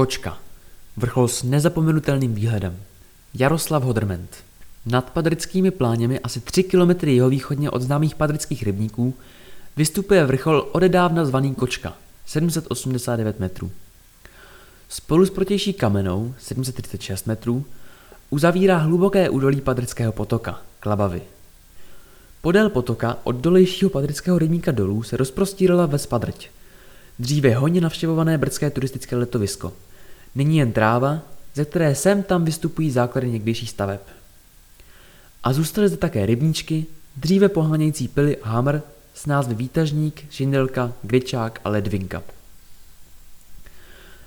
Kočka. Vrchol s nezapomenutelným výhledem. Jaroslav Hodrment. Nad padrickými pláněmi asi 3 km jihovýchodně od známých padrických rybníků vystupuje vrchol odedávna zvaný Kočka, 789 metrů. Spolu s protější kamenou, 736 metrů, uzavírá hluboké údolí Padrického potoka, Klabavy. Podél potoka od dolejšího Padrického rybníka dolů se rozprostírala ves Padrť, dříve hodně navštěvované brdské turistické letovisko. Nyní jen tráva, ze které sem tam vystupují základy někdejších staveb. A zůstaly zde také rybníčky, dříve pohánějící pily a hamr s názvy Výtažník, Šindelka, Gličák a Ledvinka.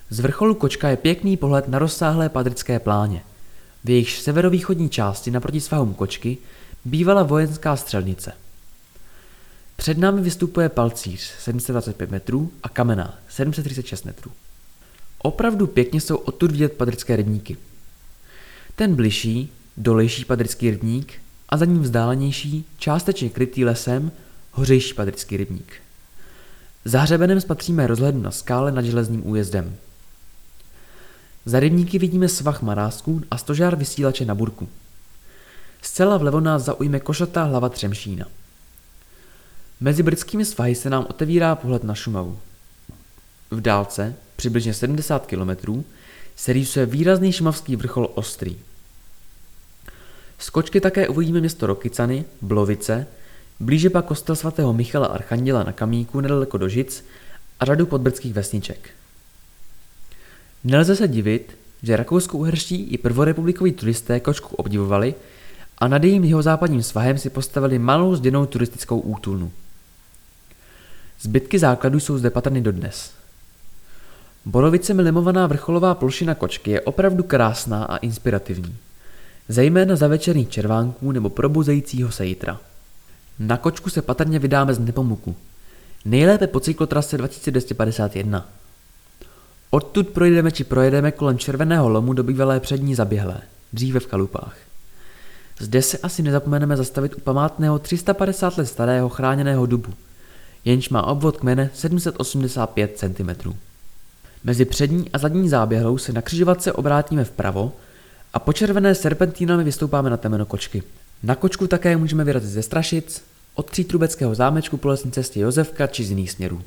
Z vrcholu Kočka je pěkný pohled na rozsáhlé padrické pláně. V jejich severovýchodní části naproti svahům Kočky bývala vojenská střelnice. Před námi vystupuje palcíř 725 metrů a kamená 736 metrů. Opravdu pěkně jsou odtud vidět padrické rybníky. Ten bližší, dolejší padrický rybník a za ním vzdálenější, částečně krytý lesem, hořejší padrický rybník. Za hřebenem spatříme rozhledu na skále nad železným újezdem. Za rybníky vidíme svah marásků a stožár vysílače na burku. Zcela vlevo nás zaujme košatá hlava Třemšína. Mezi brdskými svahy se nám otevírá pohled na Šumavu. V dálce, přibližně 70 km, se rýsuje výrazný šumavský vrchol Ostrý. Z kočky také uvidíme město Rokycany, Blovice, blíže pak kostel svatého Michala Archanděla na Kamíku nedaleko do Žic a řadu podbrdských vesniček. Nelze se divit, že rakousko-uherští i prvorepublikoví turisté kočku obdivovali a nad jejím jeho západním svahem si postavili malou zděnou turistickou útulnu. Zbytky základů jsou zde patrny dodnes. Borovice limovaná vrcholová plošina kočky je opravdu krásná a inspirativní. Zejména za večerních červánků nebo probuzejícího sejtra. Na kočku se patrně vydáme z Nepomuku. Nejlépe po cyklotrase 2251. Odtud projdeme či projedeme kolem červeného lomu do bývalé přední zaběhlé, dříve v kalupách. Zde se asi nezapomeneme zastavit u památného 350 let starého chráněného dubu, jenž má obvod kmene 785 cm. Mezi přední a zadní záběhlou se na křižovatce obrátíme vpravo a po červené serpentínami vystoupáme na temeno kočky. Na kočku také můžeme vyrazit ze Strašic, od Třítrubeckého zámečku po lesní cestě Josefka či z jiných směrů.